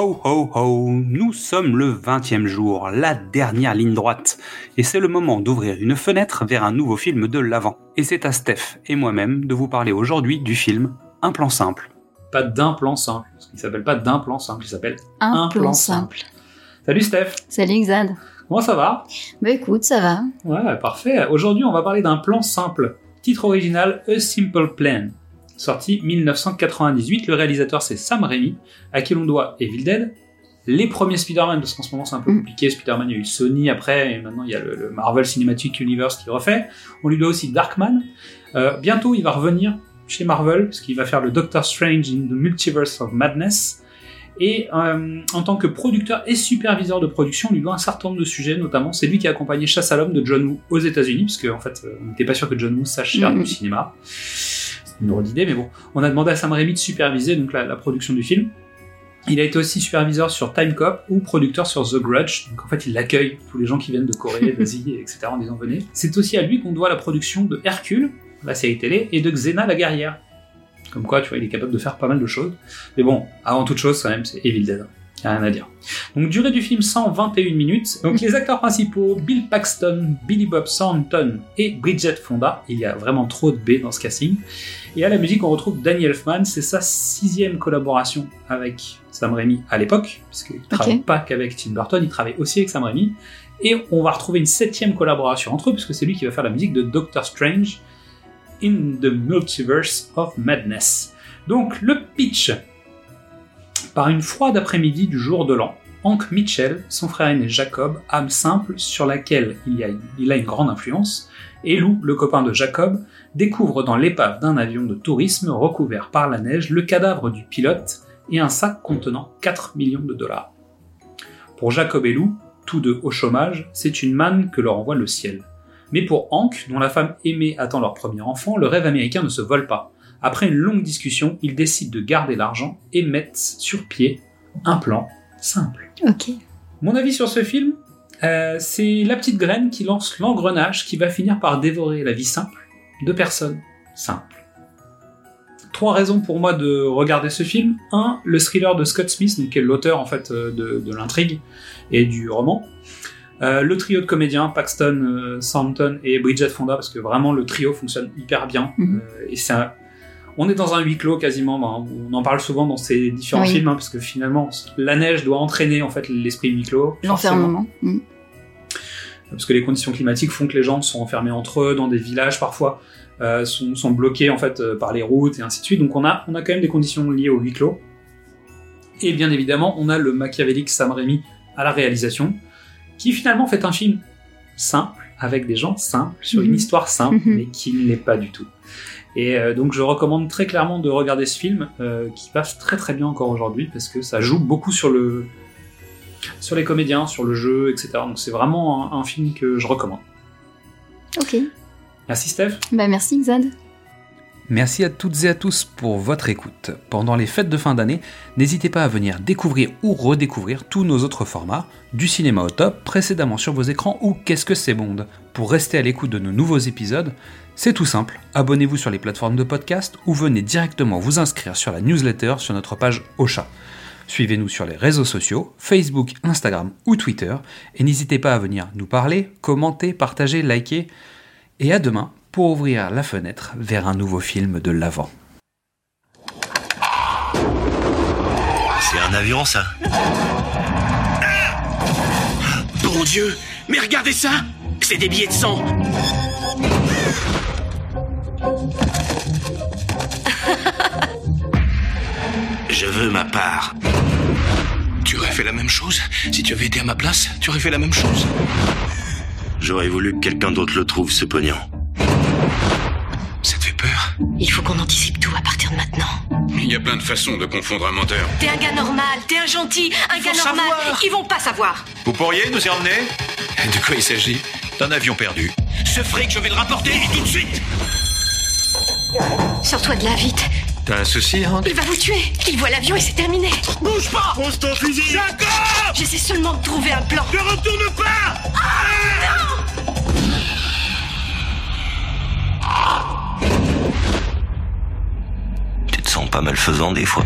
Ho ho ho, nous sommes le 20e jour, la dernière ligne droite, et c'est le moment d'ouvrir une fenêtre vers un nouveau film de l'avant. Et c'est à Steph et moi-même de vous parler aujourd'hui du film Un plan simple. Pas d'un plan simple, parce qu'il s'appelle pas d'un plan simple, il s'appelle Un, Un plan, plan simple. Salut Steph, Salut Xad. comment ça va? Bah écoute, ça va. Ouais, parfait. Aujourd'hui, on va parler d'un plan simple. Titre original A Simple Plan. Sorti 1998, le réalisateur c'est Sam Raimi, à qui l'on doit Evil Dead, les premiers Spider-Man, parce qu'en ce moment c'est un peu Mm. compliqué, Spider-Man il y a eu Sony après, et maintenant il y a le, le Marvel Cinematic Universe qui refait. On lui doit aussi Darkman. Euh, bientôt il va revenir chez Marvel, parce qu'il va faire le Doctor Strange in the Multiverse of Madness. Et euh, en tant que producteur et superviseur de production, on lui doit un certain nombre de sujets, notamment c'est lui qui a accompagné Chasse à l'homme de John Woo aux États-Unis, parce qu'en en fait, euh, on n'était pas sûr que John Woo sache faire Mhm. du cinéma. Une drôle d'idée, mais bon. On a demandé à Sam Raimi de superviser donc la, la production du film. Il a été aussi superviseur sur Time Cop ou producteur sur The Grudge. Donc en fait, il accueille tous les gens qui viennent de Corée, d'Asie, etc. en disant venez. C'est aussi à lui qu'on doit la production de Hercule, la série télé, et de Xena la guerrière. Comme quoi, tu vois, il est capable de faire pas mal de choses. Mais bon, avant toute chose, quand même, c'est Evil Dead. Y a rien à dire. Donc, durée du film 121 minutes. Donc, les acteurs principaux, Bill Paxton, Billy Bob Thornton et Bridget Fonda. Il y a vraiment trop de B dans ce casting. Et à la musique, on retrouve Danny Elfman. C'est sa sixième collaboration avec Sam Raimi à l'époque, puisqu'il ne travaille pas qu'avec Tim Burton, il travaille aussi avec Sam Raimi. Et on va retrouver une septième collaboration entre eux, puisque c'est lui qui va faire la musique de Doctor Strange in the Multiverse of Madness. Donc, le pitch. Par une froide après-midi du jour de l'an, Hank Mitchell, son frère aîné Jacob, âme simple sur laquelle il, a une grande influence, et Lou, le copain de Jacob, découvre dans l'épave d'un avion de tourisme recouvert par la neige le cadavre du pilote et un sac contenant 4 millions de dollars. Pour Jacob et Lou, tous deux au chômage, c'est une manne que leur envoie le ciel. Mais pour Hank, dont la femme aimée attend leur premier enfant, le rêve américain ne se vole pas. Après une longue discussion, ils décident de garder l'argent et mettent sur pied un plan simple. Ok. Mon avis sur ce film, euh, c'est la petite graine qui lance l'engrenage qui va finir par dévorer la vie simple de personnes simples. Trois raisons pour moi de regarder ce film. Un, le thriller de Scott Smith, donc, qui est l'auteur en fait euh, de, de l'intrigue et du roman. Euh, le trio de comédiens, Paxton, euh, Thornton et Bridget Fonda, parce que vraiment le trio fonctionne hyper bien. Mhm. Euh, et On est dans un huis clos quasiment, ben, on en parle souvent dans ces différents Oui. films, hein, parce que finalement la neige doit entraîner en fait l'esprit huis clos. L'enfermement. Mm. Parce que les conditions climatiques font que les gens sont enfermés entre eux dans des villages parfois, euh, sont, sont bloqués en fait euh, par les routes et ainsi de suite. Donc on a, on a quand même des conditions liées au huis clos. Et bien évidemment, on a le machiavélique Sam Raimi à la réalisation, qui finalement fait un film simple, avec des gens simples, sur une Mhm. histoire simple, Mhm. mais qui ne l'est pas du tout. Et euh, donc je recommande très clairement de regarder ce film, euh, qui passe très très bien encore aujourd'hui, parce que ça joue beaucoup sur le sur les comédiens, sur le jeu, etc. Donc c'est vraiment un, un film que je recommande. Ok. Merci Steph. Bah merci Xad. Merci à toutes et à tous pour votre écoute. Pendant les fêtes de fin d'année, n'hésitez pas à venir découvrir ou redécouvrir tous nos autres formats, du cinéma au top, précédemment sur vos écrans ou Qu'est-ce que c'est Bond. Pour rester à l'écoute de nos nouveaux épisodes, c'est tout simple, abonnez-vous sur les plateformes de podcast ou venez directement vous inscrire sur la newsletter sur notre page Ocha. Suivez-nous sur les réseaux sociaux, Facebook, Instagram ou Twitter, et n'hésitez pas à venir nous parler, commenter, partager, liker, et à demain pour ouvrir la fenêtre vers un nouveau film de l'avant. C'est un avion, ça Bon Dieu Mais regardez ça C'est des billets de sang Je veux ma part. Tu aurais fait la même chose Si tu avais été à ma place, tu aurais fait la même chose. J'aurais voulu que quelqu'un d'autre le trouve, ce pognon. Il faut qu'on anticipe tout à partir de maintenant. Il y a plein de façons de confondre un menteur. T'es un gars normal, t'es un gentil, un gars normal. savoir. Ils vont pas savoir. Vous pourriez nous y emmener? De quoi il s'agit? D'un avion perdu. Ce fric, je vais le rapporter et tout de suite Sors-toi de là vite. T'as un souci, Hank? Il va vous tuer. Il voit l'avion et c'est terminé. Bouge pas Pose ton fusil J'essaie seulement de trouver un plan. Ne retourne pas Tu te pas malfaisant des fois